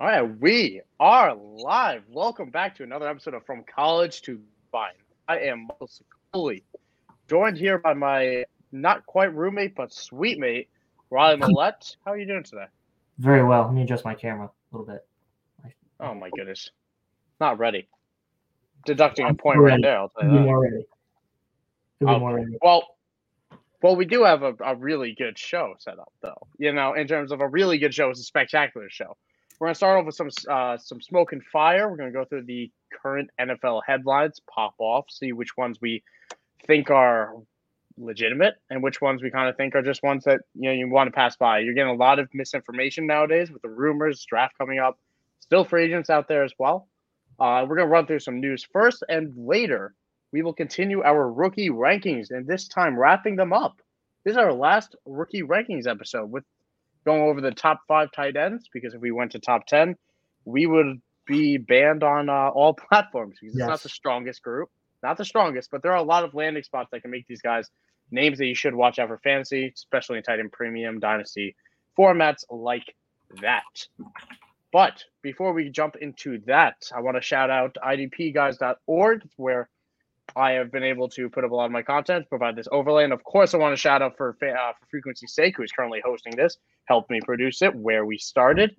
All right, we are live. Welcome back to another episode of From College to Combine. I am Michael Sicoli, joined here by my not quite roommate but sweet mate, Riley Millette. How are you doing today? Very well. Let me adjust my camera a little bit. Oh my goodness, not ready. Deducting a I'm point right there. I'll tell you that. more ready. Could be Oh. Well, well, we do have a, a really good show set up, though. You know, in terms of a really good show, it's a spectacular show. We're gonna start off with some uh, some smoke and fire. We're gonna go through the current NFL headlines, pop off, see which ones we think are legitimate and which ones we kind of think are just ones that you know you want to pass by. You're getting a lot of misinformation nowadays with the rumors, draft coming up, still free agents out there as well. Uh, we're gonna run through some news first, and later we will continue our rookie rankings, and this time wrapping them up. This is our last rookie rankings episode with going over the top five tight ends because if we went to top 10, we would be banned on uh, all platforms because it's not the strongest group. Not the strongest, but there are a lot of landing spots that can make these guys names that you should watch out for fantasy, especially in tight end premium dynasty formats like that. But before we jump into that, I want to shout out idpguys.org. Where I have been able to put up a lot of my content, provide this overlay. And of course, I want to shout out for, uh, for Frequency's sake, who is currently hosting this, helped me produce it where we started.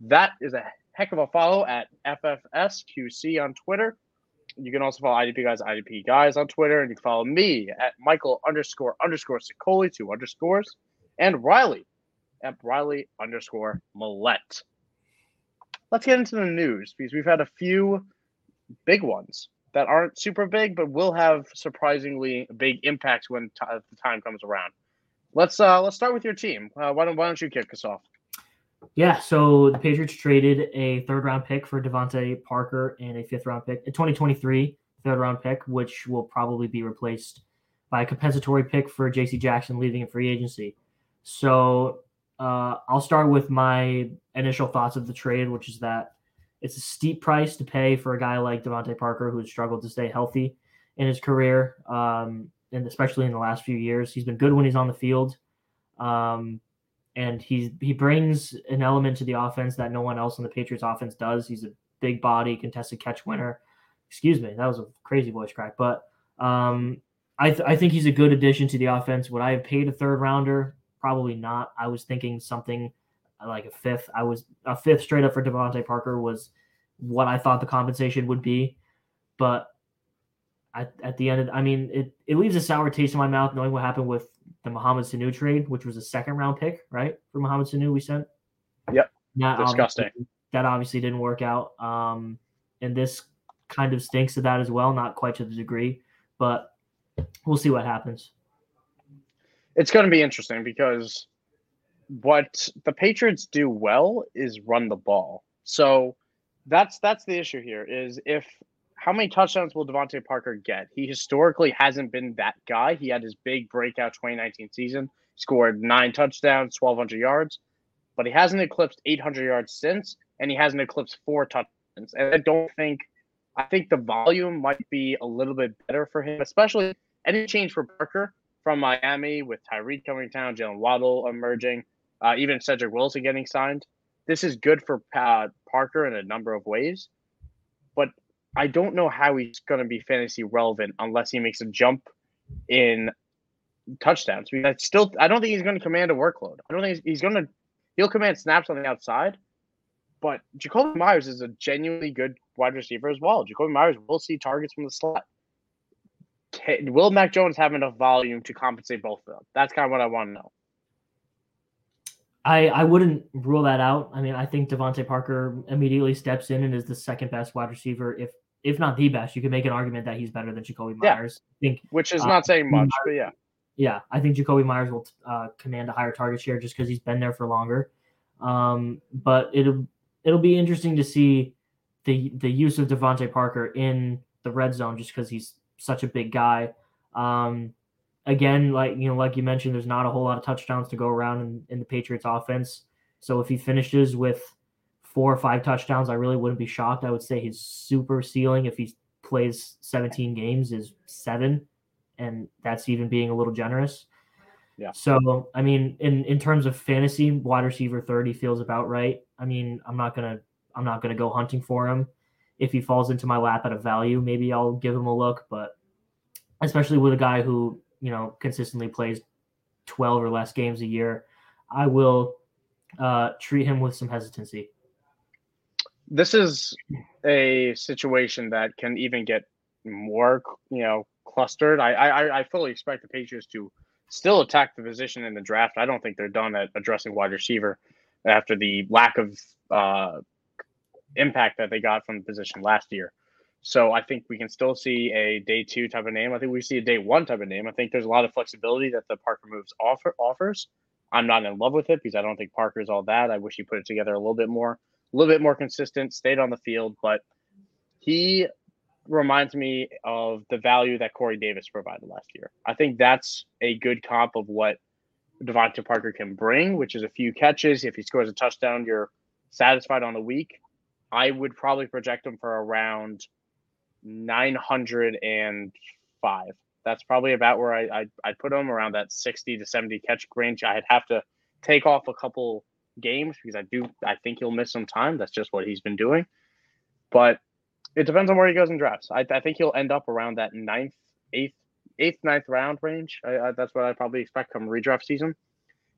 That is a heck of a follow at FFSQC on Twitter. You can also follow IDP Guys, IDP Guys on Twitter, and you can follow me at Michael underscore underscore Sicoli, two underscores, and Riley at Riley underscore Millette. Let's get into the news because we've had a few big ones that aren't super big, but will have surprisingly big impacts when t- the time comes around. Let's uh let's start with your team. Uh, why don't why don't you kick us off? Yeah, so the Patriots traded a third round pick for DeVante Parker and a fifth round pick, a 2023 third round pick, which will probably be replaced by a compensatory pick for JC Jackson leaving in free agency. So uh, I'll start with my initial thoughts of the trade, which is that it's a steep price to pay for a guy like DeVante Parker who's struggled to stay healthy in his career, um, and especially in the last few years. He's been good when he's on the field. Um, and he's he brings an element to the offense that no one else in the Patriots offense does. He's a big body contested catch winner. Excuse me, that was a crazy voice crack, but um, I th- I think he's a good addition to the offense. Would I have paid a third rounder? Probably not. I was thinking something like a fifth. I was a fifth straight up for DeVante Parker was what I thought the compensation would be, but at, at the end of, I mean, it, it leaves a sour taste in my mouth knowing what happened with the Mohamed Sanu trade, which was a second round pick, right? For Mohamed Sanu, we sent. Yep. That Disgusting. obviously- That obviously didn't work out. Um, and this kind of stinks to that as well, not quite to the degree, but we'll see what happens. It's going to be interesting because what the Patriots do well is run the ball. So that's that's the issue here is if how many touchdowns will DeVante Parker get? He historically hasn't been that guy. He had his big breakout 2019 season, scored nine touchdowns, 1,200 yards, but he hasn't eclipsed 800 yards since, and he hasn't eclipsed four touchdowns. And I don't think, I think the volume might be a little bit better for him, especially any change for Parker from Miami with Tyreek coming to town, Jaylen Waddle emerging, uh, even Cedric Wilson getting signed. This is good for uh, Parker in a number of ways, but I don't know how he's going to be fantasy relevant unless he makes a jump in touchdowns. I, mean, still, I don't think he's going to command a workload. I don't think he's, he's going to. He'll command snaps on the outside, but Jakobi Meyers is a genuinely good wide receiver as well. Jakobi Meyers will see targets from the slot. Can, will Mac Jones have enough volume to compensate both of them? That's kind of what I want to know. I, I wouldn't rule that out. I mean, I think DeVante Parker immediately steps in and is the second best wide receiver, if if not the best. You can make an argument that he's better than Jakobi Yeah. Meyers. I think, Which is Uh, not saying much, but yeah. yeah, I think Jakobi Meyers will uh, command a higher target share just because he's been there for longer. Um, but it'll it'll be interesting to see the the use of DeVante Parker in the red zone just because he's such a big guy. Um, again, like you know, like you mentioned, there's not a whole lot of touchdowns to go around in, in the Patriots offense. So if he finishes with four or five touchdowns, I really wouldn't be shocked. I would say his super ceiling, if he plays 17 games, is seven, and that's even being a little generous. Yeah. So I mean, in in terms of fantasy, wide receiver 30 feels about right. I mean, I'm not gonna I'm not going to go hunting for him. If he falls into my lap at a value, maybe I'll give him a look. But especially with a guy who you know consistently plays 12 or less games a year, I will uh, treat him with some hesitancy. This is a situation that can even get more, you know, clustered. I, I I fully expect the Patriots to still attack the position in the draft. I don't think they're done at addressing wide receiver after the lack of uh, impact that they got from the position last year. So I think we can still see a day two type of name. I think we see a day one type of name. I think there's a lot of flexibility that the Parker moves offer offers. I'm not in love with it because I don't think Parker's all that. I wish he put it together a little bit more, a little bit more consistent, stayed on the field, but he reminds me of the value that Corey Davis provided last year. I think that's a good comp of what DeVante Parker can bring, which is a few catches. If he scores a touchdown, you're satisfied on the week. I would probably project him for around 905. That's probably about where I, I I'd put him around that 60 to 70 catch range. I'd have to take off a couple games because I do I think he'll miss some time. That's just what he's been doing. But it depends on where he goes in drafts. I, I think he'll end up around that ninth, eighth, eighth, ninth round range. I, I, that's what I probably expect come redraft season.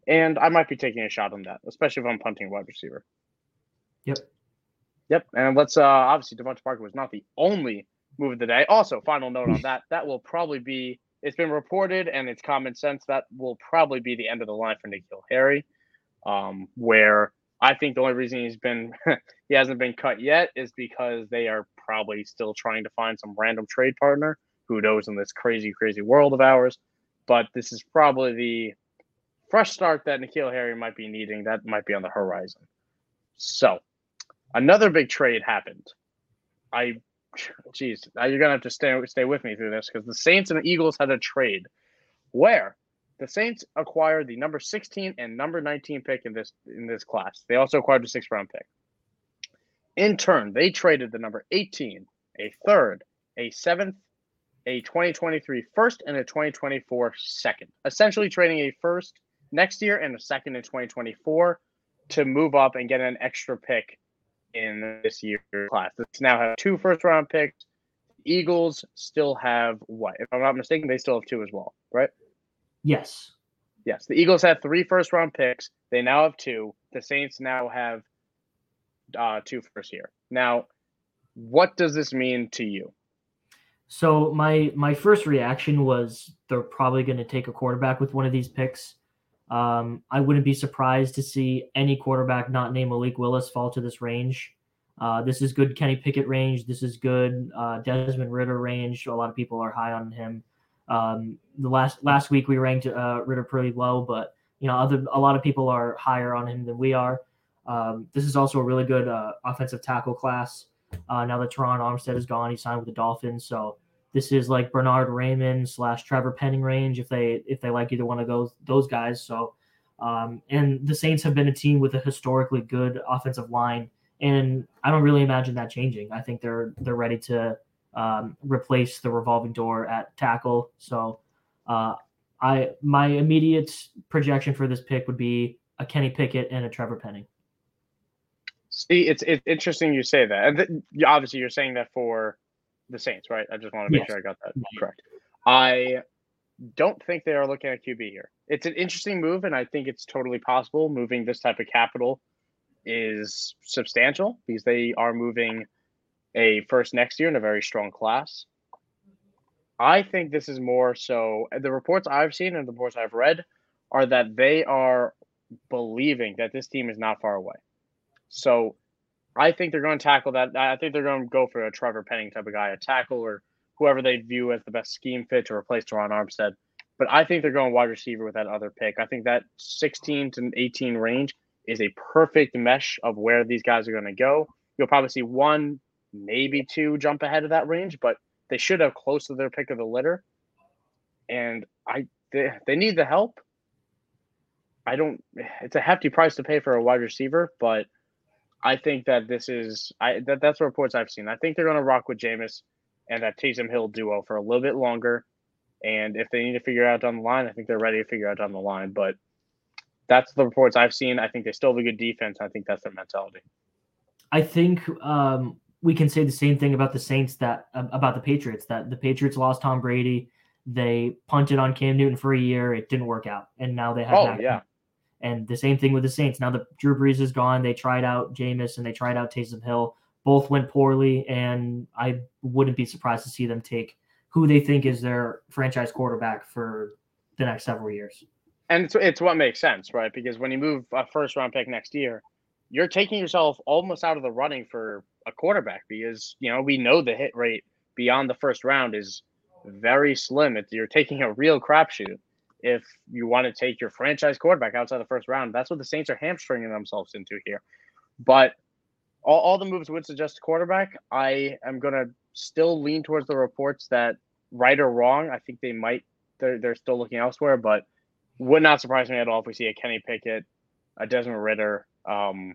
And I might be taking a shot on that, especially if I'm punting wide receiver. Yep. Yep. And let's uh obviously DeVante Parker was not the only move of the day. Also, final note on that, that will probably be it's been reported and it's common sense that will probably be the end of the line for N'Keal Harry. Um, where I think the only reason he's been he hasn't been cut yet is because they are probably still trying to find some random trade partner. Who knows in this crazy, crazy world of ours? But this is probably the fresh start that N'Keal Harry might be needing. That might be on the horizon. So, another big trade happened. I, geez, you're gonna have to stay stay with me through this because the Saints and the Eagles had a trade where the Saints acquired the number 16 and number 19 pick in this in this class. They also acquired the sixth round pick. In turn, they traded the number 18, a third, a seventh, a 2023 first, and a 2024 second. Essentially trading a first next year and a second in 2024 to move up and get an extra pick in this year's class. Let's now have two first round picks. Eagles still have what? If I'm not mistaken, they still have two as well, right? Yes. Yes. The Eagles had three first round picks. They now have two. The Saints now have uh, two first year. Now, what does this mean to you? So my my first reaction was they're probably going to take a quarterback with one of these picks. Um, I wouldn't be surprised to see any quarterback not named Malik Willis fall to this range. Uh, this is good Kenny Pickett range. This is good uh, Desmond Ridder range. A lot of people are high on him. Um, the last last week we ranked uh, Ridder pretty low, but you know, other a lot of people are higher on him than we are. Um, this is also a really good uh, offensive tackle class. Uh, now that Terron Armstead is gone, he signed with the Dolphins, so this is like Bernhard Raimann slash Trevor Penning range if they if they like either one of those those guys. So, um, and the Saints have been a team with a historically good offensive line, and I don't really imagine that changing. I think they're they're ready to um, replace the revolving door at tackle. So, uh, I my immediate projection for this pick would be a Kenny Pickett and a Trevor Penning. See, it's it's interesting you say that. Obviously, you're saying that for the Saints, right? I just want to make yes. sure I got that mm-hmm. correct. I don't think they are looking at QB here. It's an interesting move, and I think it's totally possible. Moving this type of capital is substantial because they are moving a first next year in a very strong class. I think this is more so the reports I've seen and the reports I've read are that they are believing that this team is not far away. So I think they're going to tackle that. I think they're going to go for a Trevor Penning type of guy, a tackle or whoever they view as the best scheme fit to replace Terron Armstead. But I think they're going wide receiver with that other pick. I think that 16 to 18 range is a perfect mesh of where these guys are going to go. You'll probably see one, maybe two jump ahead of that range, but they should have close to their pick of the litter. And I they, they need the help. I don't it's a hefty price to pay for a wide receiver, but – I think that this is I that, that's the reports I've seen. I think they're going to rock with Jameis and that Taysom Hill duo for a little bit longer. And if they need to figure out down the line, I think they're ready to figure out down the line. But that's the reports I've seen. I think they still have a good defense. I think that's their mentality. I think um, we can say the same thing about the Saints that about the Patriots. That the Patriots lost Tom Brady. They punted on Cam Newton for a year. It didn't work out, and now they have. Oh Mac yeah. And the same thing with the Saints. Now the Drew Brees is gone. They tried out Jameis and they tried out Taysom Hill. Both went poorly, and I wouldn't be surprised to see them take who they think is their franchise quarterback for the next several years. And it's, it's what makes sense, right? Because when you move a first round pick next year, you're taking yourself almost out of the running for a quarterback because you know we know the hit rate beyond the first round is very slim. If you're taking a real crapshoot if you want to take your franchise quarterback outside the first round. That's what the Saints are hamstringing themselves into here. But all, all the moves would suggest quarterback. I am going to still lean towards the reports that right or wrong, I think they might they're, they're still looking elsewhere, but would not surprise me at all if we see a Kenny Pickett, a Desmond Ridder. Um,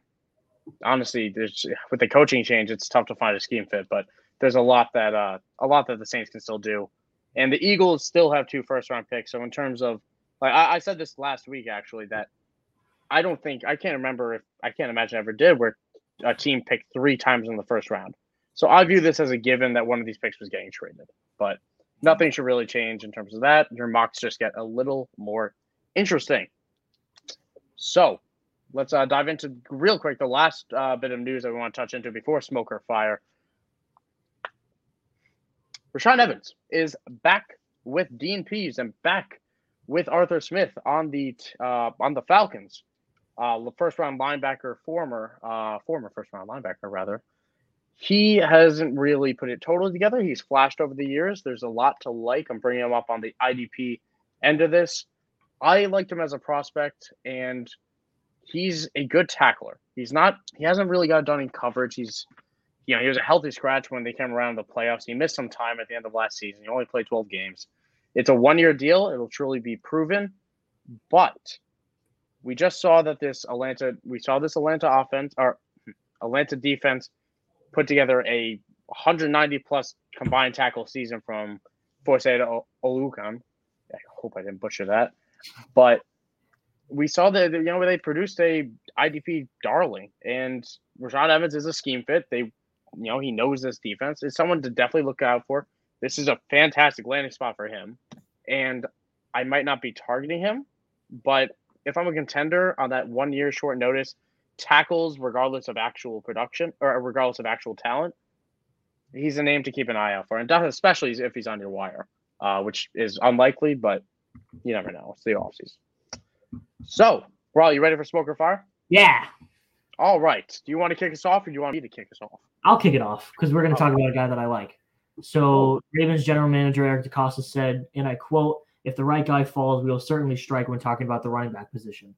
honestly, there's with the coaching change, it's tough to find a scheme fit, but there's a lot that uh, a lot that the Saints can still do. And the Eagles still have two first round picks. So in terms of like I, I said this last week actually that I don't think I can't remember if I can't imagine I ever did where a team picked three times in the first round. So I view this as a given that one of these picks was getting traded. But nothing should really change in terms of that. Your mocks just get a little more interesting. So let's uh, dive into real quick the last uh, bit of news that we want to touch into before smoke or fire. Rashaan Evans is back with Dean Pees and back with Arthur Smith on the uh, on the Falcons. Uh, the first round linebacker, former uh, former first round linebacker rather. He hasn't really put it totally together. He's flashed over the years. There's a lot to like. I'm bringing him up on the IDP end of this. I liked him as a prospect, and he's a good tackler. He's not. He hasn't really got done in coverage. He's you know, he was a healthy scratch when they came around the playoffs. He missed some time at the end of last season. He only played 12 games. It's a one year deal. It'll truly be proven. But we just saw that this Atlanta, we saw this Atlanta offense or hmm, Atlanta defense put together a 190 plus combined tackle season from Foyesade Oluokun. I hope I didn't butcher that. But we saw that you know they produced a IDP darling, and Rashaan Evans is a scheme fit. They you know, he knows this defense. It's someone to definitely look out for. This is a fantastic landing spot for him. And I might not be targeting him, but if I'm a contender on that one year short notice, tackles regardless of actual production or regardless of actual talent, he's a name to keep an eye out for, and especially if he's on your wire, uh, which is unlikely, but you never know. It's the offseason. So, Raul, you ready for smoke or fire? Yeah. All right. Do you want to kick us off, or do you want me to kick us off? I'll kick it off because we're going to talk about a guy that I like. So Ravens general manager Eric DeCosta said, and I quote, if the right guy falls, we will certainly strike when talking about the running back position.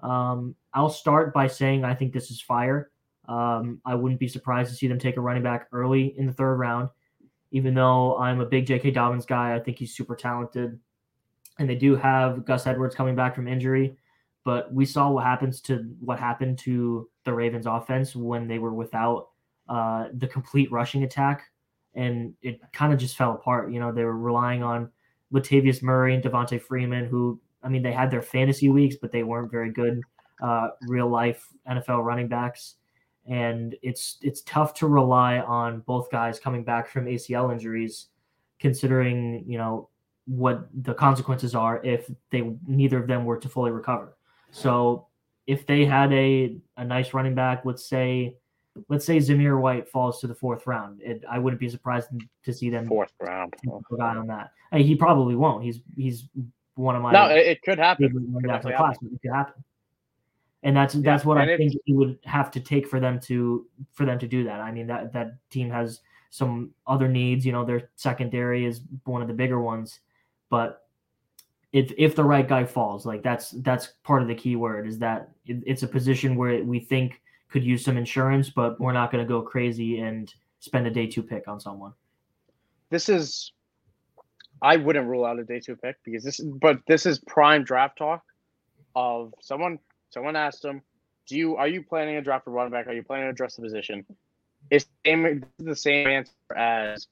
Um, I'll start by saying I think this is fire. Um, I wouldn't be surprised to see them take a running back early in the third round. Even though I'm a big J.K. Dobbins guy, I think he's super talented. And they do have Gus Edwards coming back from injury. But we saw what happens to what happened to the Ravens offense when they were without uh, the complete rushing attack, and it kind of just fell apart. You know, they were relying on Latavius Murray and Devonta Freeman, who I mean, they had their fantasy weeks, but they weren't very good uh, real life NFL running backs. And it's it's tough to rely on both guys coming back from ACL injuries, considering you know what the consequences are if they neither of them were to fully recover. So if they had a a nice running back, let's say let's say Zamir White falls to the fourth round. It, I wouldn't be surprised to see them fourth round guy on that. Hey, he probably won't. He's he's one of my no. It could happen. Could happen. Class, it could happen. And that's yeah. that's what I think he would have to take for them to for them to do that. I mean that that team has some other needs. You know, their secondary is one of the bigger ones, but if if the right guy falls, like that's that's part of the key word is that it, it's a position where we think could use some insurance, but we're not going to go crazy and spend a day two pick on someone. This is, I wouldn't rule out a day two pick because this, but this is prime draft talk of someone. Someone asked him, "Do you are you planning to draft a running back? Are you planning to address the position?" It's the same answer as,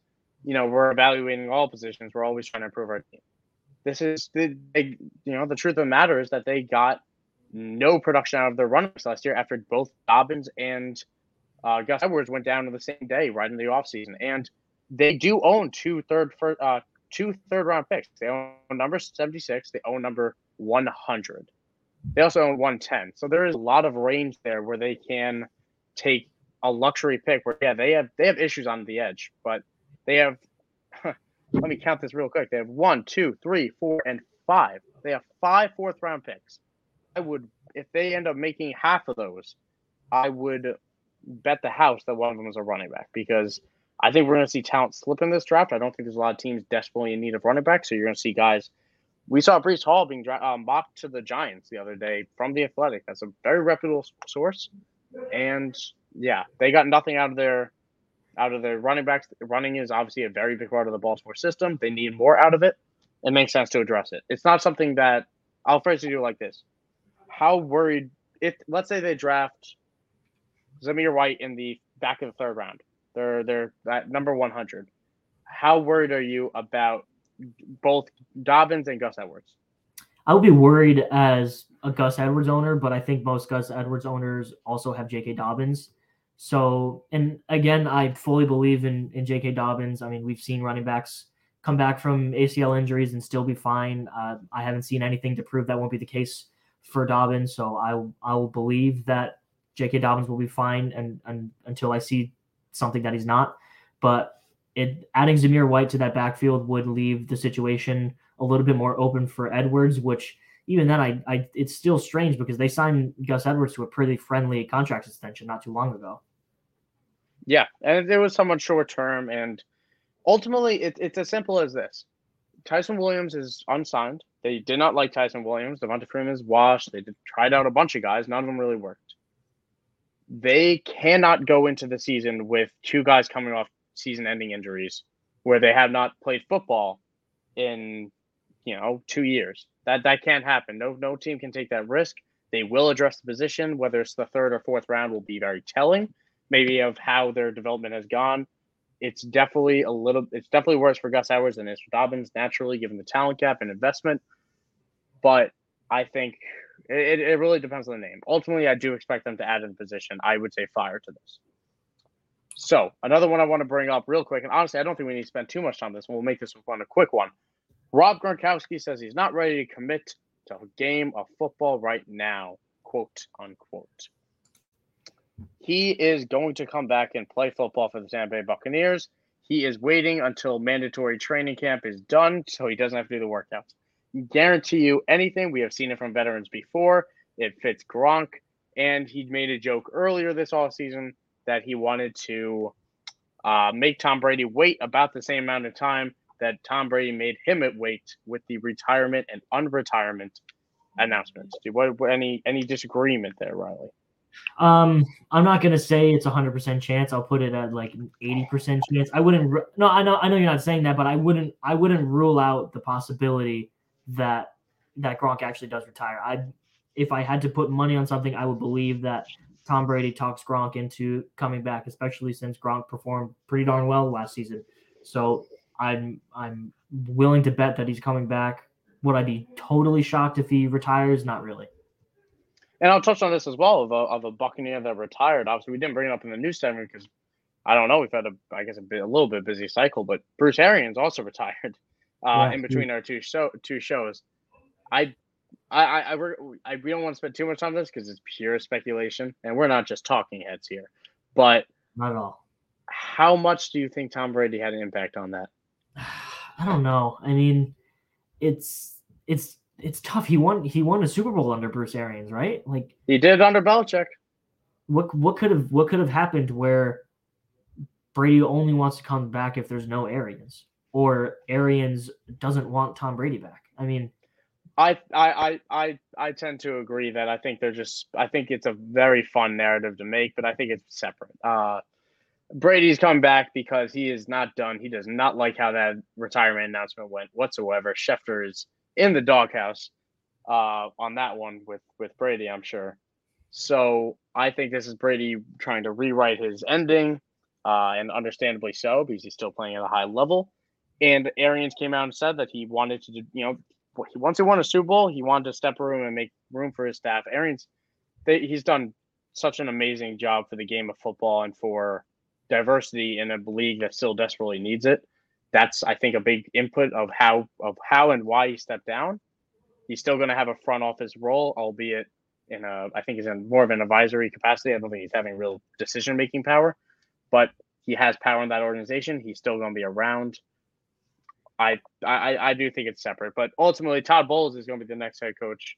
you know, we're evaluating all positions. We're always trying to improve our team. This is the, you know, the truth of the matter is that they got no production out of their runners last year after both Dobbins and uh, Gus Edwards went down on the same day, right in the offseason. And they do own two third first, uh, two third round picks. They own number 76, they own number 100. They also own 110. So there is a lot of range there where they can take a luxury pick where yeah, they have they have issues on the edge, but they have let me count this real quick. They have one, two, three, four, and five. They have five fourth round picks. I would if they end up making half of those, I would bet the house that one of them is a running back because I think we're going to see talent slip in this draft. I don't think there's a lot of teams desperately in need of running back, so you're going to see guys. We saw Breece Hall being uh, mocked to the Giants the other day from the Athletic. That's a very reputable source, and yeah, they got nothing out of their out of their running backs. Running is obviously a very big part of the Baltimore system. They need more out of it. It makes sense to address it. It's not something that I'll phrase it like this: How worried if let's say they draft Zamir White in the back of the third round? They're they're at number one hundred. How worried are you about both Dobbins and Gus Edwards? I would be worried as a Gus Edwards owner, but I think most Gus Edwards owners also have J.K. Dobbins. So, and again, I fully believe in in J.K. Dobbins. I mean, we've seen running backs come back from ACL injuries and still be fine. Uh, I haven't seen anything to prove that won't be the case for Dobbins. So I I will believe that J.K. Dobbins will be fine, and, and until I see something that he's not. But it adding Zamir White to that backfield would leave the situation a little bit more open for Edwards, which even then, I, I it's still strange because they signed Gus Edwards to a pretty friendly contract extension not too long ago. Yeah, and it was somewhat short term, and ultimately, it, it's as simple as this: Ty'Son Williams is unsigned. They did not like Ty'Son Williams. Devonta Freeman is washed. They did, tried out a bunch of guys. None of them really worked. They cannot go into the season with two guys coming off season-ending injuries, where they have not played football in you know two years. That that can't happen. No no team can take that risk. They will address the position. Whether it's the third or fourth round will be very telling, maybe of how their development has gone. It's definitely a little. It's definitely worse for Gus Edwards than it is for Dobbins, naturally, given the talent gap and investment. But I think it, it really depends on the name. Ultimately, I do expect them to add in position. I would say fire to this. So another one I want to bring up real quick, and honestly, I don't think we need to spend too much time on this. We'll make this one a quick one. Rob Gronkowski says he's not ready to commit to a game of football right now, quote unquote. He is going to come back and play football for the Tampa Bay Buccaneers. He is waiting until mandatory training camp is done so he doesn't have to do the workouts. Guarantee you anything. We have seen it from veterans before. It fits Gronk. And he made a joke earlier this offseason that he wanted to uh, make Tom Brady wait about the same amount of time that Tom Brady made him wait with the retirement and unretirement announcements. Do what any any disagreement there, Riley? Um, I'm not gonna say it's a hundred percent chance. I'll put it at like eighty percent chance. I wouldn't. No, I know. I know you're not saying that, but I wouldn't. I wouldn't rule out the possibility that that Gronk actually does retire. I, if I had to put money on something, I would believe that Tom Brady talks Gronk into coming back, especially since Gronk performed pretty darn well last season. So I'm I'm willing to bet that he's coming back. Would I be totally shocked if he retires? Not really. And I'll touch on this as well of a, of a Buccaneer that retired. Obviously, we didn't bring it up in the news segment because I don't know. We've had a, I guess, a, bit, a little bit busy cycle, but Bruce Arians also retired uh, yeah. in between our two show two shows. I, I, I, I, I we don't want to spend too much on this because it's pure speculation, and we're not just talking heads here. But not at all. How much do you think Tom Brady had an impact on that? I don't know. I mean, it's it's it's tough. He won he won a Super Bowl under Bruce Arians, right? Like he did under Belichick. What what could have what could have happened where Brady only wants to come back if there's no Arians, or Arians doesn't want Tom Brady back? I mean, I I I I tend to agree that I think they're just I think it's a very fun narrative to make, but I think it's separate. Uh, Brady's come back because he is not done. He does not like how that retirement announcement went whatsoever. Schefter is in the doghouse uh, on that one with with Brady, I'm sure. So I think this is Brady trying to rewrite his ending, uh, and understandably so because he's still playing at a high level. And Arians came out and said that he wanted to, you know, once he won a Super Bowl, he wanted to step room and make room for his staff. Arians, they, he's done such an amazing job for the game of football and for diversity in a league that still desperately needs it. That's I think a big input of how of how and why he stepped down. He's still going to have a front office role, albeit in a I think he's in more of an advisory capacity. I don't think he's having real decision making power, but he has power in that organization. He's still going to be around. I, I I do think it's separate, but ultimately Todd Bowles is going to be the next head coach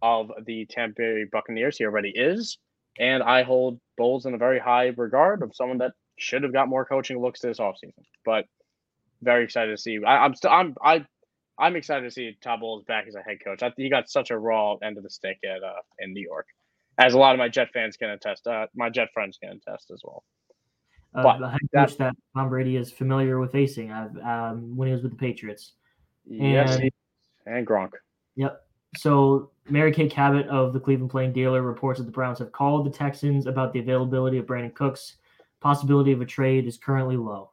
of the Tampa Bay Buccaneers. He already is, and I hold Bowles in a very high regard of someone that should have got more coaching looks this offseason. But very excited to see. I, am still I'm I I'm excited to see Todd Bowles back as a head coach. I, he got such a raw end of the stick at uh, in New York, as a lot of my Jet fans can attest. Uh, my Jet friends can attest as well. Uh, but head coach that Tom Brady is familiar with facing um, when he was with the Patriots. Yes, and, and Gronk. Yep. So Mary Kay Cabot of the Cleveland Plain Dealer reports that the Browns have called the Texans about the availability of Brandin Cooks. Possibility of a trade is currently low.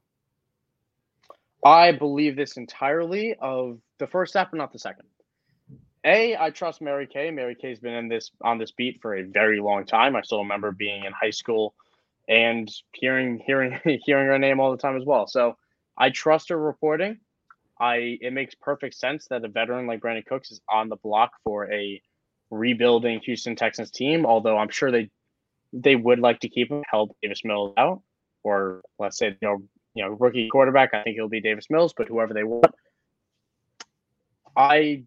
I believe this entirely of the first step, but not the second. A, I trust Mary Kay. Mary Kay's been in this on this beat for a very long time. I still remember being in high school and hearing hearing hearing her name all the time as well. So I trust her reporting. I it makes perfect sense that a veteran like Brandin Cooks is on the block for a rebuilding Houston Texans team. Although I'm sure they they would like to keep him, help Davis Mills out, or let's say you know you know rookie quarterback. I think it'll be Davis Mills, but whoever they want. I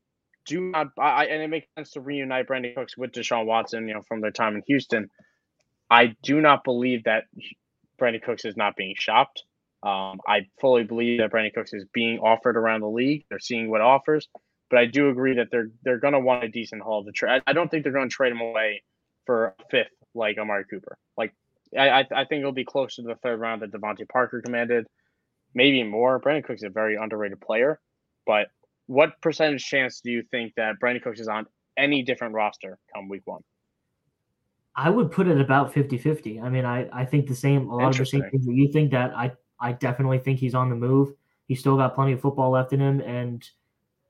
do not. I and it makes sense to reunite Brandin Cooks with Deshaun Watson. You know from their time in Houston. I do not believe that Brandin Cooks is not being shopped. Um, I fully believe that Brandin Cooks is being offered around the league. They're seeing what offers, but I do agree that they're they're going to want a decent haul to trade. I don't think they're going to trade him away for a fifth like Amari Cooper. Like I I think it'll be closer to the third round that DeVante Parker commanded, maybe more. Brandin Cooks is a very underrated player, but what percentage chance do you think that Brandin Cooks is on any different roster come week one? I would put it about 50-50. I mean, I, I think the same a lot of the same things that you think that I I definitely think he's on the move. He's still got plenty of football left in him and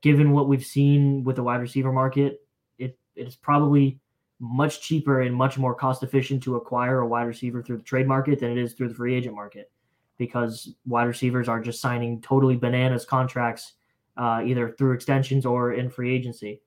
given what we've seen with the wide receiver market, it it is probably much cheaper and much more cost efficient to acquire a wide receiver through the trade market than it is through the free agent market because wide receivers are just signing totally bananas contracts uh, either through extensions or in free agency.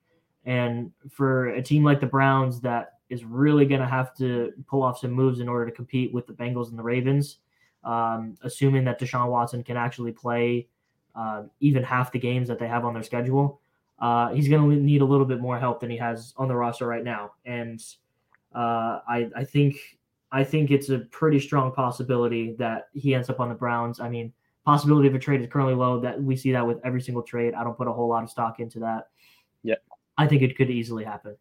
And for a team like the Browns that is really going to have to pull off some moves in order to compete with the Bengals and the Ravens. Um, assuming that Deshaun Watson can actually play uh, even half the games that they have on their schedule, uh, he's going to need a little bit more help than he has on the roster right now. And uh, I, I think I think it's a pretty strong possibility that he ends up on the Browns. I mean, possibility of a trade is currently low. That we see that with every single trade. I don't put a whole lot of stock into that. Yeah, I think it could easily happen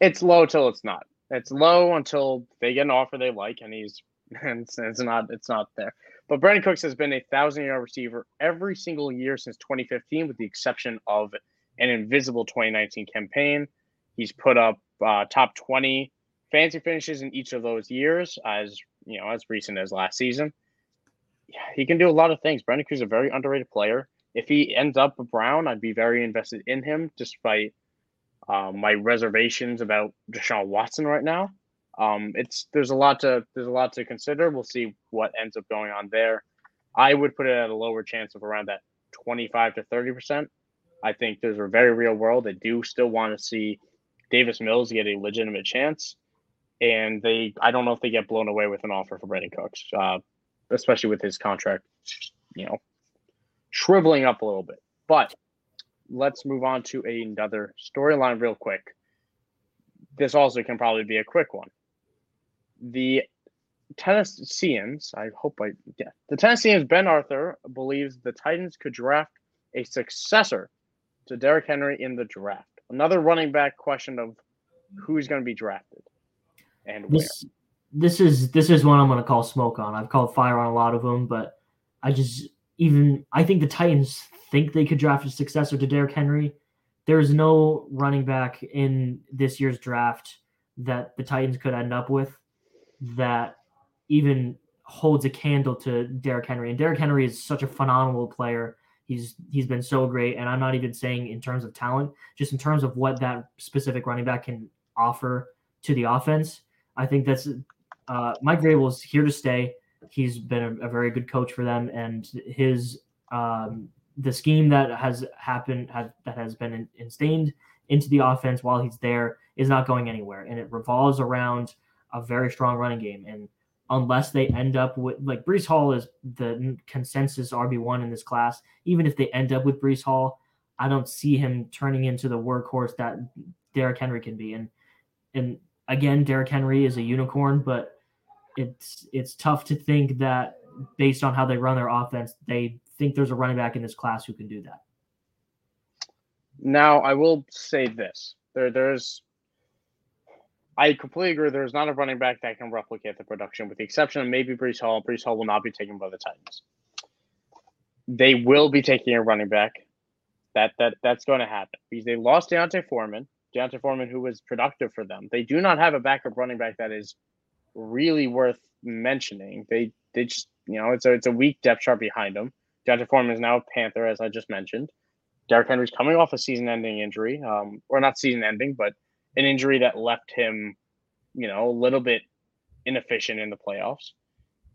it's low till it's not. It's low until they get an offer they like, and he's and it's, it's not it's not there. But Brandin Cooks has been a thousand yard receiver every single year since 2015, with the exception of an invisible 2019 campaign. He's put up uh, top 20 fancy finishes in each of those years, as you know, as recent as last season. Yeah, he can do a lot of things. Brandin Cooks is a very underrated player. If he ends up a Brown, I'd be very invested in him, despite um, my reservations about Deshaun Watson right now. Um, it's there's a lot to there's a lot to consider. We'll see what ends up going on there. I would put it at a lower chance of around that 25 to 30 percent. I think there's a very real world. They do still want to see Davis Mills get a legitimate chance, and they I don't know if they get blown away with an offer for Brandin Cooks, uh, especially with his contract, you know, shriveling up a little bit. But let's move on to another storyline real quick. This also can probably be a quick one. The Tennesseans, I hope I yeah, the Tennessean's Ben Arthur believes the Titans could draft a successor to Derrick Henry in the draft. Another running back question of who's going to be drafted and this, where. This is this is one I'm going to call smoke on. I've called fire on a lot of them, but I just even I think the Titans think they could draft a successor to Derrick Henry. There's no running back in this year's draft that the Titans could end up with that even holds a candle to Derrick Henry. And Derrick Henry is such a phenomenal player. He's he's been so great. And I'm not even saying in terms of talent, just in terms of what that specific running back can offer to the offense. I think that's uh, Mike Vrabel's here to stay. He's been a, a, very good coach for them, and his um, the scheme that has happened has, that has been installed into the offense while he's there is not going anywhere, and it revolves around a very strong running game. And unless they end up with like Breece Hall is the consensus RB one in this class, even if they end up with Breece Hall, I don't see him turning into the workhorse that Derrick Henry can be. And and again, Derrick Henry is a unicorn, but it's it's tough to think that based on how they run their offense, they think there's a running back in this class who can do that. Now, I will say this: there, there's, I completely agree. There's not a running back that can replicate the production, with the exception of maybe Breece Hall. Breece Hall will not be taken by the Titans. They will be taking a running back. That that that's going to happen because they lost D'Onta Foreman. D'Onta Foreman, who was productive for them. They do not have a backup running back that is really worth mentioning. They they just you know it's a it's a weak depth chart behind them. D'Onta Foreman is now a Panther, as I just mentioned. Derrick Henry's coming off a season-ending injury, um, or not season-ending, but an injury that left him, you know, a little bit inefficient in the playoffs.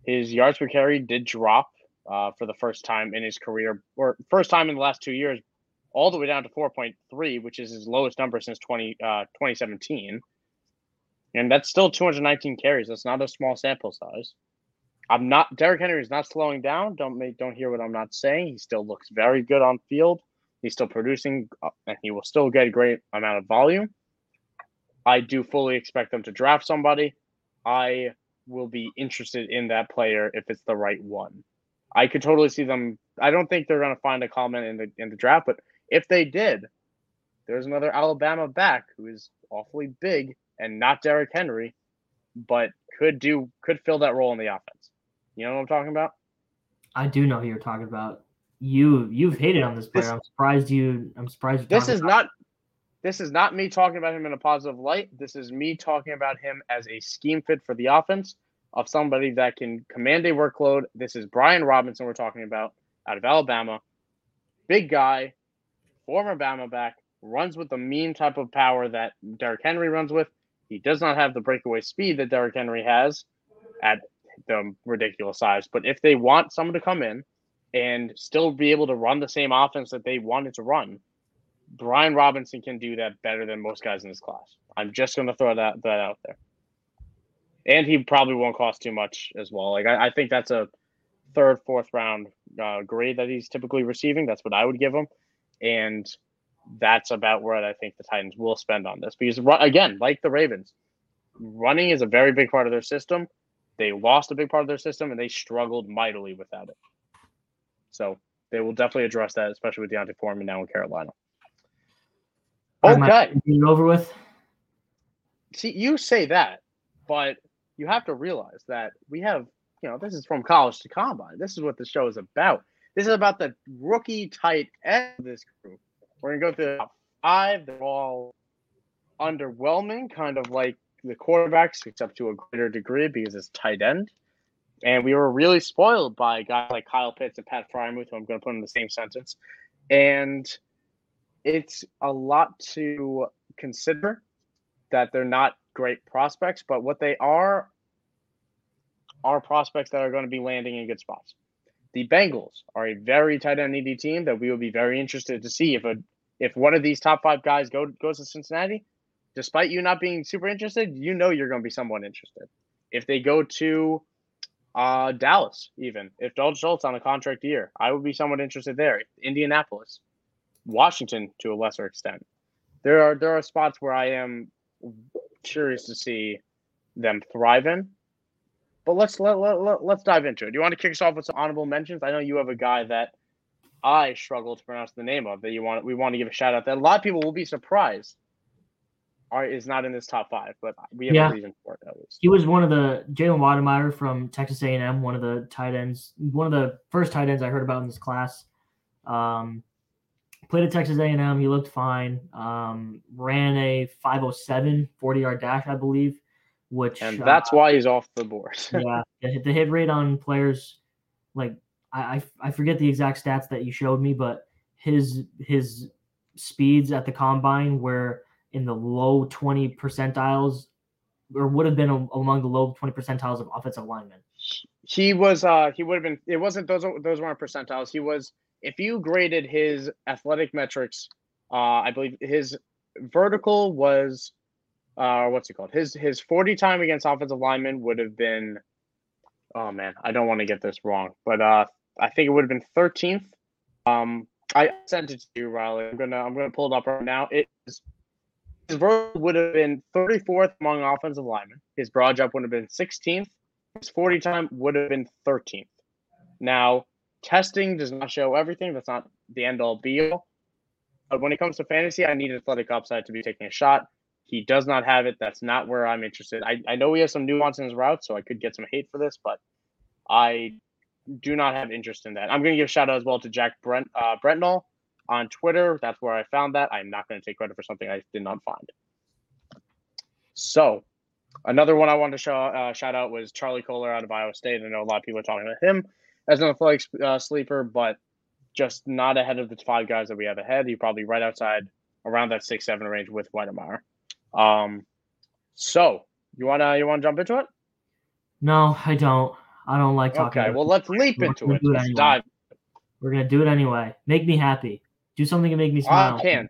His yards per carry did drop uh, for the first time in his career, or first time in the last two years, all the way down to 4.3, which is his lowest number since 20, uh, 2017. And that's still 219 carries. That's not a small sample size. I'm not Derrick Henry is not slowing down. Don't make don't hear what I'm not saying. He still looks very good on field. He's still producing, uh, and he will still get a great amount of volume. I do fully expect them to draft somebody. I will be interested in that player if it's the right one. I could totally see them. I don't think they're going to find a comment in the in the draft, but if they did, there's another Alabama back who is awfully big and not Derrick Henry, but could do could fill that role in the offense. You know what I'm talking about? I do know who you're talking about. You you've hated on this player. This, I'm surprised you. I'm surprised. This is not. This is not me talking about him in a positive light. This is me talking about him as a scheme fit for the offense of somebody that can command a workload. This is Brian Robinson we're talking about out of Alabama. Big guy, former Bama back, runs with the mean type of power that Derrick Henry runs with. He does not have the breakaway speed that Derrick Henry has at the ridiculous size. But if they want someone to come in and still be able to run the same offense that they wanted to run, Brian Robinson can do that better than most guys in this class. I'm just going to throw that that out there. And he probably won't cost too much as well. Like I, I think that's a third, fourth round uh, grade that he's typically receiving. That's what I would give him, and that's about where I think the Titans will spend on this. Because again, like the Ravens, running is a very big part of their system. They lost a big part of their system and they struggled mightily without it. So they will definitely address that, especially with D'Onta Foreman now in Carolina. Okay, over with. See, you say that, but you have to realize that we have, you know, this is from college to combine. This is what the show is about. This is about the rookie tight end of this group. We're gonna go through the top five. They're all underwhelming, kind of like the quarterbacks, except to a greater degree because it's tight end. And we were really spoiled by guys like Kyle Pitts and Pat Freiermuth, who I'm going to put in the same sentence. And it's a lot to consider that they're not great prospects, but what they are are prospects that are going to be landing in good spots. The Bengals are a very tight end needy team that we will be very interested to see if a if one of these top five guys go goes to Cincinnati, despite you not being super interested, you know you're going to be somewhat interested. If they go to uh, Dallas, even if Dalton Schultz on a contract year, I would be somewhat interested there. Indianapolis, Washington to a lesser extent. There are there are spots where I am curious to see them thrive in. But let's let, let, let, let's dive into it. Do you want to kick us off with some honorable mentions? I know you have a guy that I struggle to pronounce the name of that you want we want to give a shout out that a lot of people will be surprised are is not in this top five, but we have yeah. a reason for it at least. He was one of the Jalen Wydermyer from Texas A&M, one of the tight ends, one of the first tight ends I heard about in this class. Um, played at Texas A&M. He looked fine. Um, ran a 507 40 yard dash, I believe, which and that's uh, why he's off the board. yeah, the hit rate on players like I, I forget the exact stats that you showed me, but his his speeds at the combine were in the low 20 percentiles or would have been among the low 20 percentiles of offensive linemen. He was uh he would have been it wasn't those those weren't percentiles. He was if you graded his athletic metrics, uh I believe his vertical was uh what's it called? His his 40 time against offensive linemen would have been oh man, I don't want to get this wrong, but uh I think it would have been 13th. Um I sent it to you, Riley. I'm gonna I'm gonna pull it up right now. It is his vertical would have been 34th among offensive linemen. His broad jump would have been 16th. His 40 time would have been 13th. Now, testing does not show everything. That's not the end all be all. But when it comes to fantasy, I need athletic upside to be taking a shot. He does not have it. That's not where I'm interested. I, I know he has some nuance in his route, so I could get some hate for this, but I do not have interest in that. I'm going to give a shout out as well to Jack Brent uh, Brentnall on Twitter. That's where I found that. I'm not going to take credit for something I did not find. So, another one I wanted to show, uh, shout out was Charlie Kolar out of Iowa State. I know a lot of people are talking about him as an athletic uh, sleeper, but just not ahead of the five guys that we have ahead. He probably right outside around that six seven range with Wydermyer. Um, so you wanna you wanna jump into it? No, I don't. I don't like talking. Okay, well let's leap into it. Let's anyway. dive. We're gonna do it anyway. Make me happy. Do something to make me smile. I can't.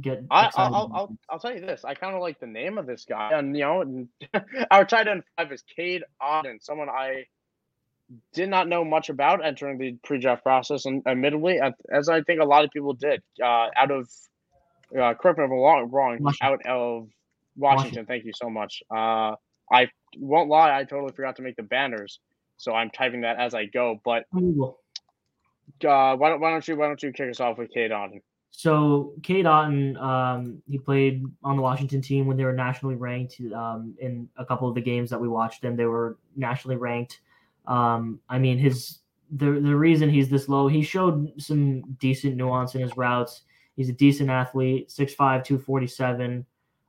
Get I, will I'll, I'll, I'll tell you this. I kind of like the name of this guy. And, you know, our tight end five is Cade Otton, someone I did not know much about entering the pre-draft process, and admittedly, as I think a lot of people did, uh, out of uh, correct me if I'm wrong, wrong out of Washington, Washington. Thank you so much. Uh, I won't lie, I totally forgot to make the banners, so I'm typing that as I go. But uh, why don't why don't you why don't you kick us off with Cade Otton? So Cade Otton, um, he played on the Washington team when they were nationally ranked. Um, in a couple of the games that we watched them, they were nationally ranked. Um, I mean, his the the reason he's this low, he showed some decent nuance in his routes. He's a decent athlete, 6'5", 247.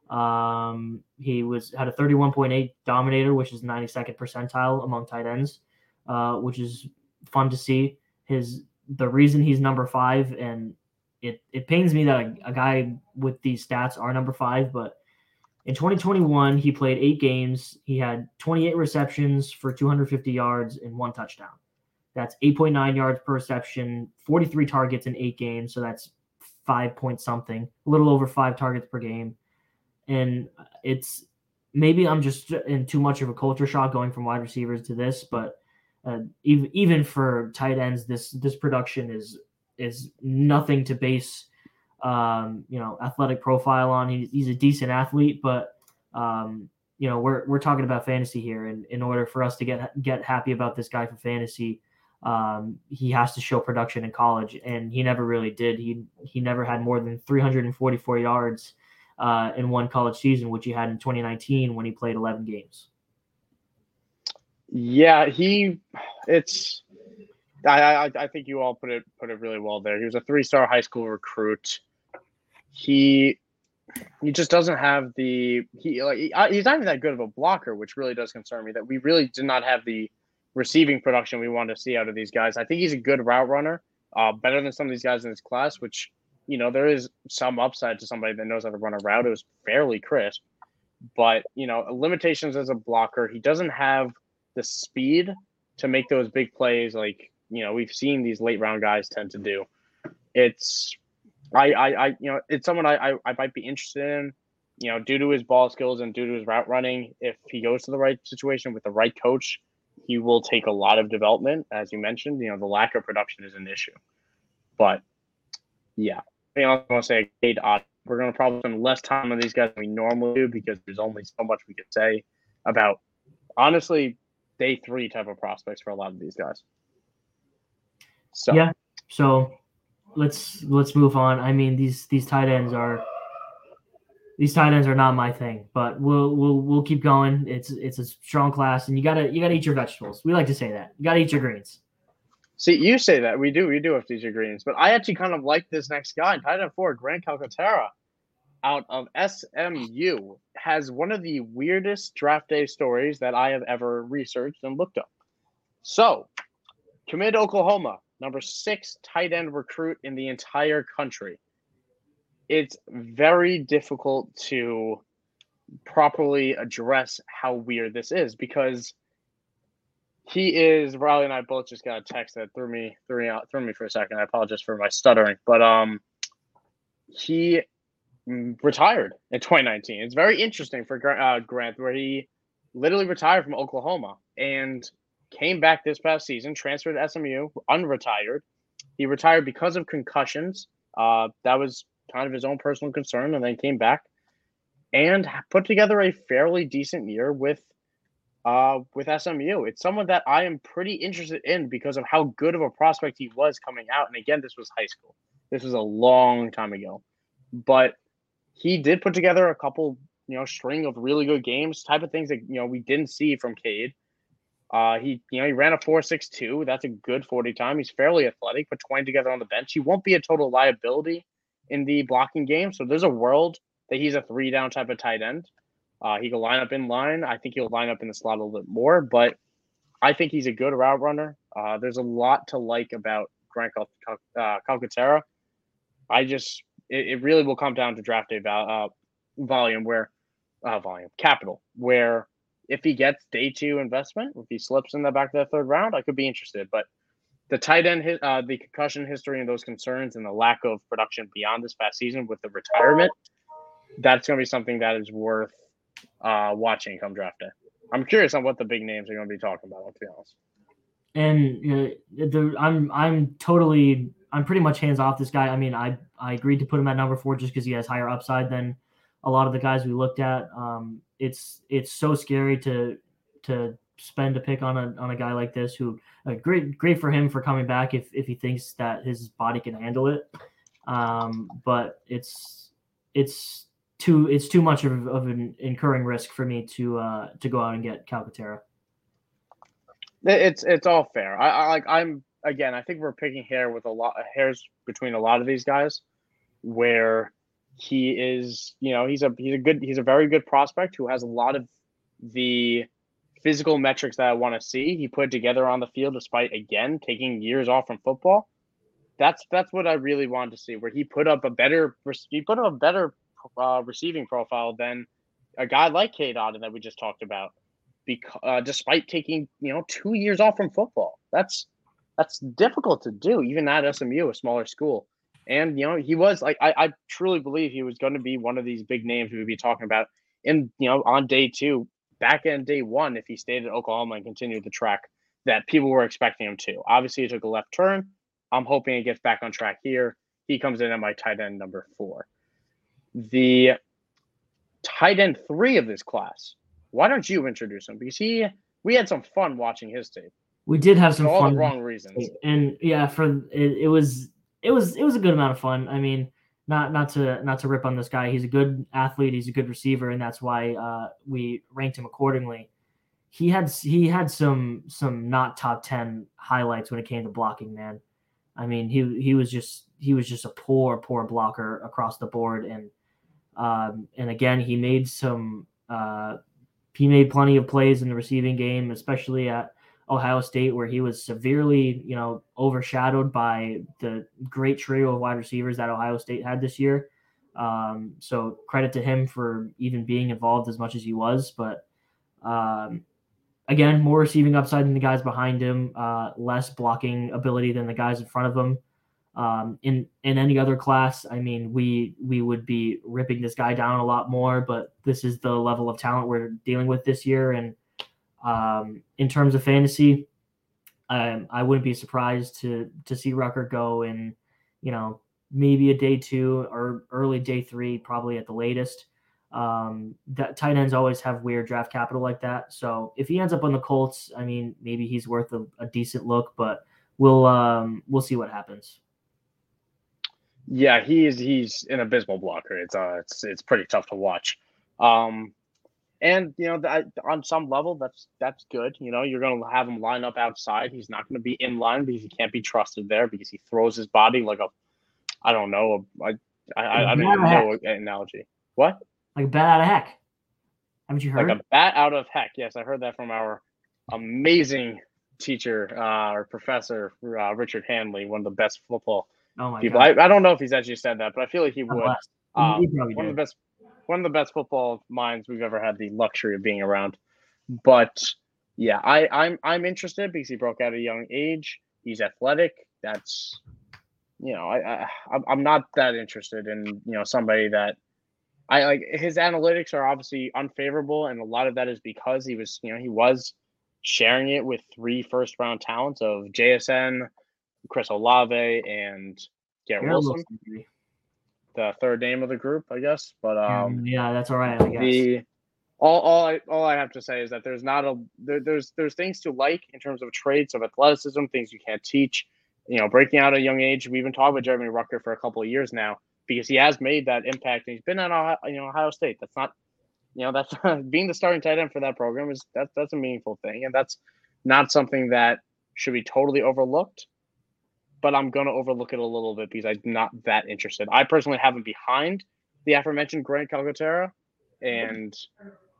Um, he was had a 31.8 dominator, which is 92nd percentile among tight ends, uh, which is fun to see. His the reason he's number five, and it it pains me that a, a guy with these stats are number five, but in 2021 he played eight games. He had 28 receptions for 250 yards and one touchdown. That's 8.9 yards per reception, 43 targets in eight games. So that's five point something, a little over five targets per game. And it's maybe I'm just in too much of a culture shock going from wide receivers to this, but uh, even even for tight ends, this this production is is nothing to base um, you know athletic profile on. He's, he's a decent athlete, but um, you know we're we're talking about fantasy here, and in order for us to get get happy about this guy for fantasy, um, he has to show production in college, and he never really did. He he never had more than 344 yards uh, in one college season, which he had in 2019 when he played 11 games. Yeah, he. It's. I, I I think you all put it put it really well there. He was a three star high school recruit. He he just doesn't have the he like he's not even that good of a blocker, which really does concern me. That we really did not have the receiving production we want to see out of these guys. I think he's a good route runner, uh, better than some of these guys in this class. Which you know there is some upside to somebody that knows how to run a route. It was fairly crisp, but you know limitations as a blocker. He doesn't have the speed to make those big plays like you know we've seen these late round guys tend to do. It's I I, I you know it's someone I, I I might be interested in. You know, due to his ball skills and due to his route running, if he goes to the right situation with the right coach, he will take a lot of development. As you mentioned, you know, the lack of production is an issue. But yeah, I want to say Cade Ott. Uh, we're going to probably spend less time on these guys than we normally do because there's only so much we could say about honestly day three type of prospects for a lot of these guys. So yeah, so let's let's move on. I mean these these tight ends are these tight ends are not my thing, but we'll we'll we'll keep going. It's it's a strong class, and you gotta you gotta eat your vegetables. We like to say that you gotta eat your greens. See, you say that we do we do have to eat your greens, but I actually kind of like this next guy, tight end four, Grant Calcaterra, out of SMU, has one of the weirdest draft day stories that I have ever researched and looked up. So, commit Oklahoma, number six tight end recruit in the entire country. It's very difficult to properly address how weird this is because he is Riley and I both just got a text that threw me threw me out threw me for a second. I apologize for my stuttering, but um, he retired in 2019. It's very interesting for uh, Grant, where he literally retired from Oklahoma and came back this past season, transferred to SMU, unretired. He retired because of concussions. Uh, that was kind of his own personal concern, and then came back and put together a fairly decent year with uh, with SMU. It's someone that I am pretty interested in because of how good of a prospect he was coming out. And again, this was high school. This was a long time ago, but he did put together a couple, you know, string of really good games, type of things that you know we didn't see from Cade. Uh, he, you know, he ran a four six two. That's a good forty time. He's fairly athletic. Put twenty together on the bench. He won't be a total liability in the blocking game. So there's a world that he's a three down type of tight end. Uh, he can line up in line. I think he'll line up in the slot a little bit more, but I think he's a good route runner. Uh, there's a lot to like about Grant Cal- uh, Calcaterra. I just, it, it, really will come down to draft day val- uh, volume, where, uh, volume, capital, where if he gets day two investment, if he slips in the back of the third round, I could be interested. But the tight end, uh, the concussion history and those concerns and the lack of production beyond this past season with the retirement, that's going to be something that is worth uh, watching come draft day. I'm curious on what the big names are going to be talking about. To be honest. And the, I'm I'm totally I'm pretty much hands off this guy. I mean, I I agreed to put him at number four just because he has higher upside than a lot of the guys we looked at. Um, it's it's so scary to to spend a pick on a on a guy like this who uh, great great for him for coming back if if he thinks that his body can handle it. Um, but it's it's too it's too much of, of an incurring risk for me to uh to go out and get Calcaterra. It's it's all fair. I, I like I'm again. I think we're picking hair with a lot of hairs between a lot of these guys, where he is. You know, he's a he's a good he's a very good prospect who has a lot of the physical metrics that I want to see. He put together on the field despite again taking years off from football. That's that's what I really wanted to see. Where he put up a better he put up a better uh, receiving profile than a guy like Cade Otton that we just talked about. Because uh, despite taking you know two years off from football, that's that's difficult to do even at SMU, a smaller school. And you know he was like I, I truly believe he was going to be one of these big names we would be talking about in you know on day two, back in day one if he stayed at Oklahoma and continued the track that people were expecting him to. Obviously, he took a left turn. I'm hoping he gets back on track here. He comes in at my tight end number four the tight end three of this class. Why don't you introduce him? Because he, we had some fun watching his tape. We did have some for all fun. the wrong reasons. And yeah, for it, it was it was it was a good amount of fun. I mean, not not to not to rip on this guy. He's a good athlete. He's a good receiver, and that's why uh, we ranked him accordingly. He had he had some some not top ten highlights when it came to blocking. Man, I mean he he was just he was just a poor poor blocker across the board, and um, and again, he made some uh, he made plenty of plays in the receiving game, especially at Ohio State, where he was severely, you know, overshadowed by the great trio of wide receivers that Ohio State had this year. Um, so credit to him for even being involved as much as he was. But um, again, more receiving upside than the guys behind him, uh, less blocking ability than the guys in front of him. Um, in in any other class, I mean, we we would be ripping this guy down a lot more, but this is the level of talent we're dealing with this year. And um, in terms of fantasy, um, I wouldn't be surprised to to see Ruckert go in, you know, maybe a day two or early day three, probably at the latest. Um, that tight ends always have weird draft capital like that. So if he ends up on the Colts, I mean, maybe he's worth a, a decent look, but we'll um, we'll see what happens. Yeah, he's he's an abysmal blocker. It's uh, it's it's pretty tough to watch. Um, and you know, that, on some level, that's that's good. You know, you're going to have him line up outside. He's not going to be in line because he can't be trusted there because he throws his body like a, I don't know, a, I I, I don't even know an analogy. What? Like a bat out of heck. Haven't you heard? Like a bat out of heck. Yes, I heard that from our amazing teacher uh, or professor uh, Richard Hanley, one of the best football Oh my people. I, I, don't know if he's actually said that, but I feel like he would. Um, one of the best one of the best football minds we've ever had the luxury of being around. But yeah, I, I'm I'm interested because he broke out at a young age. He's athletic. That's you know, I, I I'm not that interested in you know somebody that I like. His analytics are obviously unfavorable, and a lot of that is because he was you know he was sharing it with three first round talents of JSN, Chris Olave, and Garrett Wilson. Wilson. The third name of the group, I guess. But um, yeah, that's all right. I guess. The all, all I all I have to say is that there's not a there, there's there's things to like in terms of traits of athleticism, things you can't teach. You know, breaking out at a young age. We've been talking about Jeremy Ruckert for a couple of years now because he has made that impact and he's been at Ohio, you know Ohio State. That's not you know that's being the starting tight end for that program is that that's a meaningful thing and that's not something that should be totally overlooked. But I'm gonna overlook it a little bit because I'm not that interested. I personally have him behind the aforementioned Grant Calcaterra, and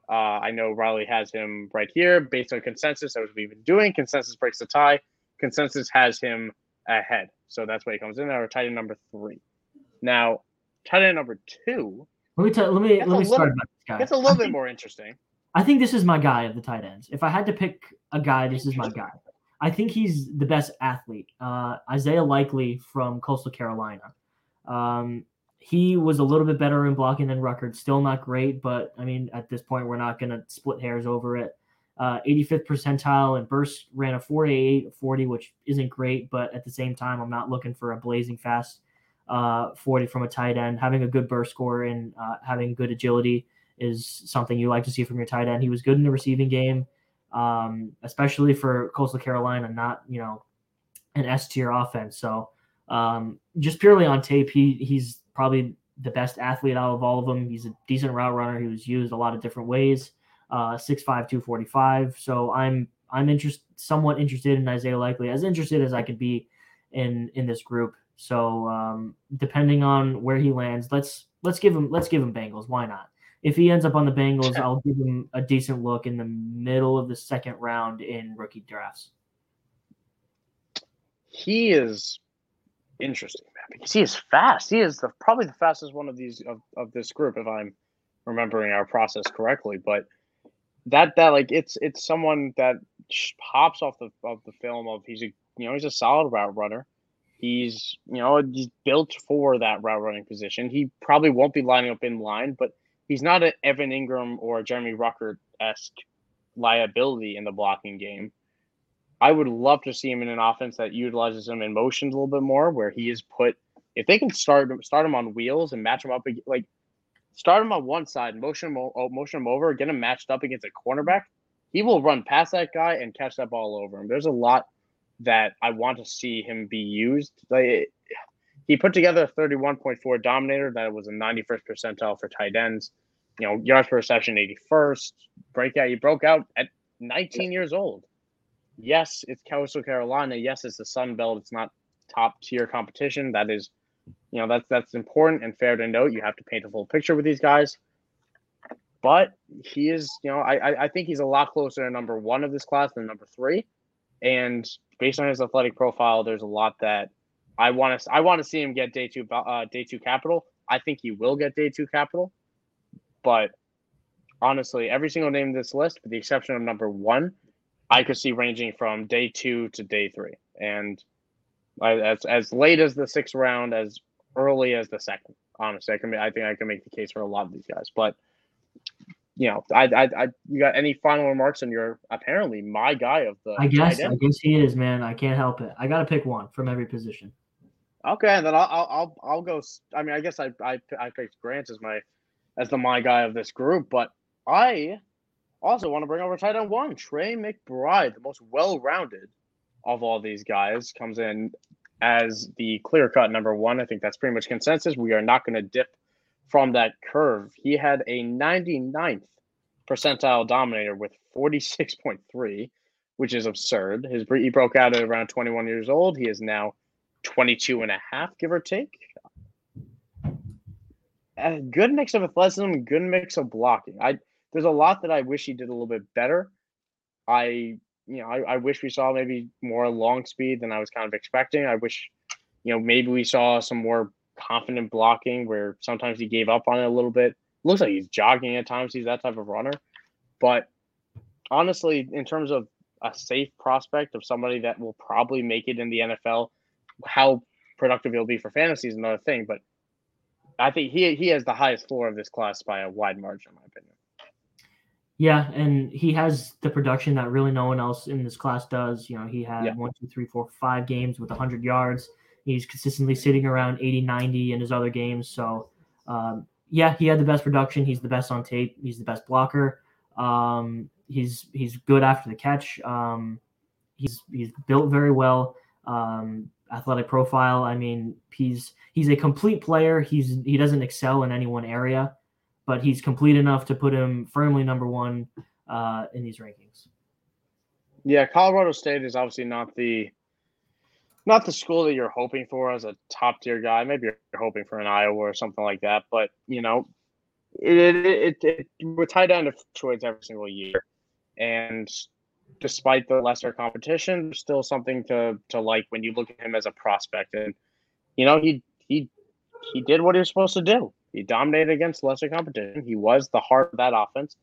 uh, I know Riley has him right here based on consensus. That was we've been doing. Consensus breaks the tie. Consensus has him ahead. So that's why he comes in our tight end number three. Now, tight end number two. Let me tell. Let me let me start little, about this guy. It's a little I bit think, more interesting. I think this is my guy of the tight ends. If I had to pick a guy, this is my guy. I think he's the best athlete. Uh, Isaiah Likely from Coastal Carolina. Um, he was a little bit better in blocking than Ruckert. Still not great, but I mean, at this point, we're not going to split hairs over it. Uh, 85th percentile and burst ran a 488 40, which isn't great, but at the same time, I'm not looking for a blazing fast uh, 40 from a tight end. Having a good burst score and uh, having good agility is something you like to see from your tight end. He was good in the receiving game, um, especially for Coastal Carolina, not you know an S tier offense. So um, just purely on tape, he he's probably the best athlete out of all of them. He's a decent route runner. He was used a lot of different ways. Uh, 6'5", 245. So I'm I'm interested, somewhat interested in Isaiah Likely, as interested as I could be in in this group. So um, depending on where he lands, let's let's give him let's give him Bengals. Why not? If he ends up on the Bengals, I'll give him a decent look in the middle of the second round in rookie drafts. He is interesting, man, because he is fast. He is the, probably the fastest one of these of, of this group, if I'm remembering our process correctly. But that that like it's it's someone that pops off the of the film of he's a you know he's a solid route runner. He's you know he's built for that route running position. He probably won't be lining up in line, but he's not an Evan Engram or Jeremy Ruckert esque liability in the blocking game. I would love to see him in an offense that utilizes him in motions a little bit more, where he is put. If they can start start him on wheels and match him up, like start him on one side, motion him, oh, motion him over, get him matched up against a cornerback, he will run past that guy and catch that ball over him. There's a lot that I want to see him be used. Like he put together a 31.4 dominator that was a 91st percentile for tight ends. You know, yards per reception 81st. Breakout, he broke out at 19 years old yes, it's Coastal Carolina. Yes, it's the Sun Belt. It's not top tier competition. That is, you know, that's that's important and fair to note. You have to paint a full picture with these guys. But he is, you know, I I think he's a lot closer to number one of this class than number three. And based on his athletic profile, there's a lot that I want to I want to see him get day two uh, day two capital. I think he will get day two capital, but honestly, every single name in this list, with the exception of number one, I could see ranging from day two to day three, and as as late as the sixth round, as early as the second. Honestly, I can I think I can make the case for a lot of these guys, but you know, I, I, I, you got any final remarks on your apparently my guy of the? I guess, I guess he is, man. I can't help it. I got to pick one from every position. Okay, and then I'll, I'll, I'll go. I mean, I guess I, I, I picked Grant as my, as the my guy of this group, but I also, want to bring over tight end one, Trey McBride, the most well-rounded of all these guys, comes in as the clear-cut number one. I think that's pretty much consensus. We are not going to dip from that curve. He had a 99th percentile dominator with 46.3, which is absurd. His he broke out at around 21 years old. He is now 22 and a half, give or take. A good mix of athleticism, good mix of blocking. I there's a lot that I wish he did a little bit better. I you know, I, I wish we saw maybe more long speed than I was kind of expecting. I wish, you know, maybe we saw some more confident blocking where sometimes he gave up on it a little bit. looks like he's jogging at times. He's that type of runner. But honestly, in terms of a safe prospect of somebody that will probably make it in the NFL, how productive he'll be for fantasy is another thing. But I think he he has the highest floor of this class by a wide margin, in my opinion. Yeah, and he has the production that really no one else in this class does. You know, he had yeah. one, two, three, four, five games with 100 yards. He's consistently sitting around 80, 90 in his other games. So, um, yeah, he had the best production. He's the best on tape. He's the best blocker. Um, he's he's good after the catch. Um, he's he's built very well. Um, athletic profile. I mean, he's he's a complete player. He's he doesn't excel in any one area, but he's complete enough to put him firmly number one uh, in these rankings. Yeah, Colorado State is obviously not the not the school that you're hoping for as a top tier guy. Maybe you're hoping for an Iowa or something like that, but you know, it it, it, it we're tied down to fluctuates every single year, and despite the lesser competition, there's still something to to like when you look at him as a prospect. And you know, he he he did what he was supposed to do. He dominated against lesser competition. He was the heart of that offense.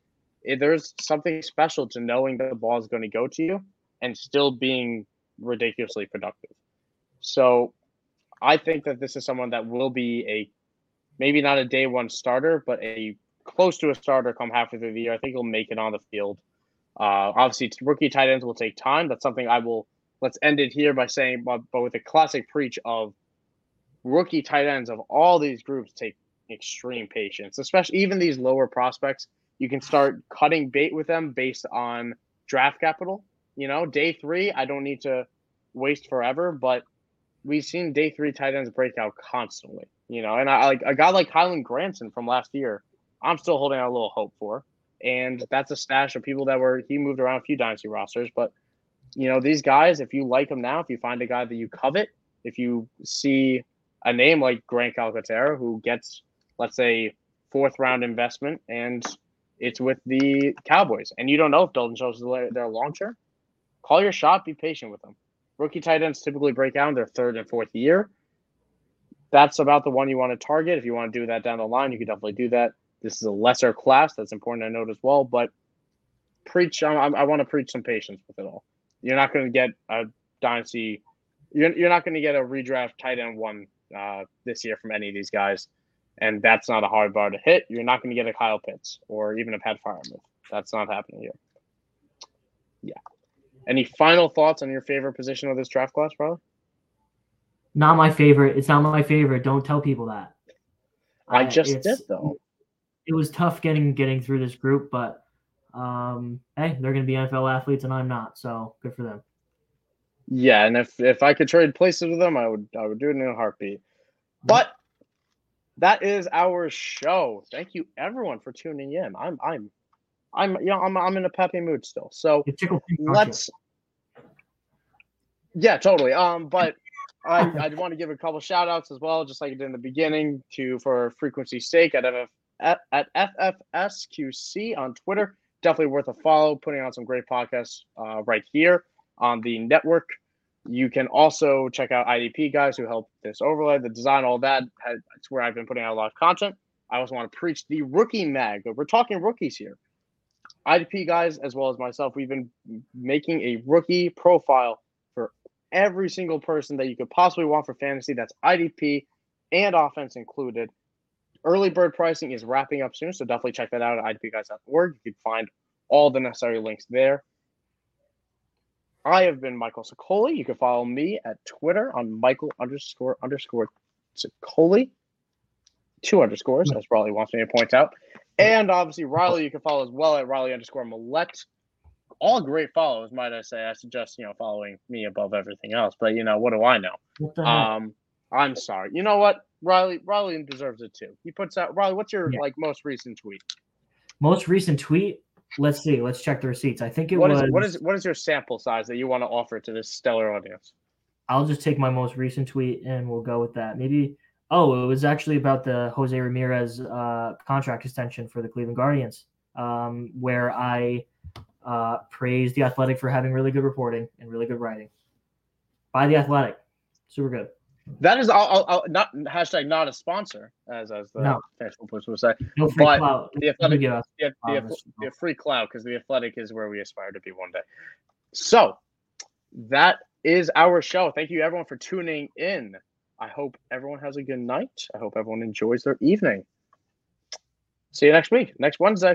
It, there's something special to knowing that the ball is going to go to you and still being ridiculously productive. So I think that this is someone that will be a maybe not a day one starter, but a close to a starter come halfway through the year. I think he'll make it on the field. Uh, obviously, rookie tight ends will take time. That's something I will. Let's end it here by saying, but, but with a classic preach of rookie tight ends of all these groups take extreme patience, especially even these lower prospects. You can start cutting bait with them based on draft capital. You know, day three, I don't need to waste forever, but we've seen day three tight ends break out constantly. You know, and I like a guy like Kylen Granson from last year. I'm still holding out a little hope for, and that's a stash of people that were he moved around a few dynasty rosters, but you know these guys. If you like them now, if you find a guy that you covet, if you see a name like Grant Calcaterra who gets let's say fourth round investment and it's with the Cowboys, and you don't know if Dalton Schultz is their long term, call your shot. Be patient with them. Rookie tight ends typically break out in their third and fourth year. That's about the one you want to target. If you want to do that down the line, you can definitely do that. This is a lesser class. That's important to note as well. But preach. I, I want to preach some patience with it all. You're not going to get a dynasty. You're, you're not going to get a redraft tight end one uh, this year from any of these guys, and that's not a hard bar to hit. You're not going to get a Kyle Pitts or even a Pat Freiermuth. That's not happening here. Yeah. Any final thoughts on your favorite position of this draft class, bro? Not my favorite. It's not my favorite. Don't tell people that. I just did though. It was tough getting getting through this group, but um, hey, they're going to be NFL athletes, and I'm not. So good for them. Yeah, and if if I could trade places with them, I would I would do it in a heartbeat. But that is our show. Thank you everyone for tuning in. I'm I'm I'm you know I'm I'm in a peppy mood still. So let's Yeah, totally. Um, but I I want to give a couple shout outs as well, just like I did in the beginning, to for frequency sake at at, at FFSQC on Twitter. Definitely worth a follow, putting on some great podcasts uh, right here on the network. You can also check out IDP guys who help this overlay, the design, all that. It's where I've been putting out a lot of content. I also want to preach the rookie mag. We're talking rookies here. IDP guys, as well as myself, we've been making a rookie profile for every single person that you could possibly want for fantasy. That's IDP and offense included. Early bird pricing is wrapping up soon, so definitely check that out at idpguys.org. You can find all the necessary links there. I have been Michael Sicoli. You can follow me at Twitter on Michael underscore underscore Sicoli. Two underscores, as Riley wants me to point out. And obviously, Riley, you can follow as well at Riley underscore Millette. All great follows, might I say. I suggest, you know, following me above everything else. But, you know, what do I know? Um, I'm sorry. You know what? Riley Riley deserves it too. He puts out Riley, what's your yeah. like most recent tweet? Most recent tweet? Let's see. Let's check the receipts. I think it what was is, what is what is your sample size that you want to offer to this stellar audience? I'll just take my most recent tweet and we'll go with that. Maybe Oh, it was actually about the Jose Ramirez uh, contract extension for the Cleveland Guardians, um, where I uh, praised the Athletic for having really good reporting and really good writing. By the Athletic, super good. That is, I'll, I'll, not hashtag not a sponsor, as as the No. Facebook post will say. No free But clout. the athletic, the, the, Um, the free cloud because the athletic is where we aspire to be one day. So that is our show. Thank you everyone for tuning in. I hope everyone has a good night. I hope everyone enjoys their evening. See you next week, next Wednesday.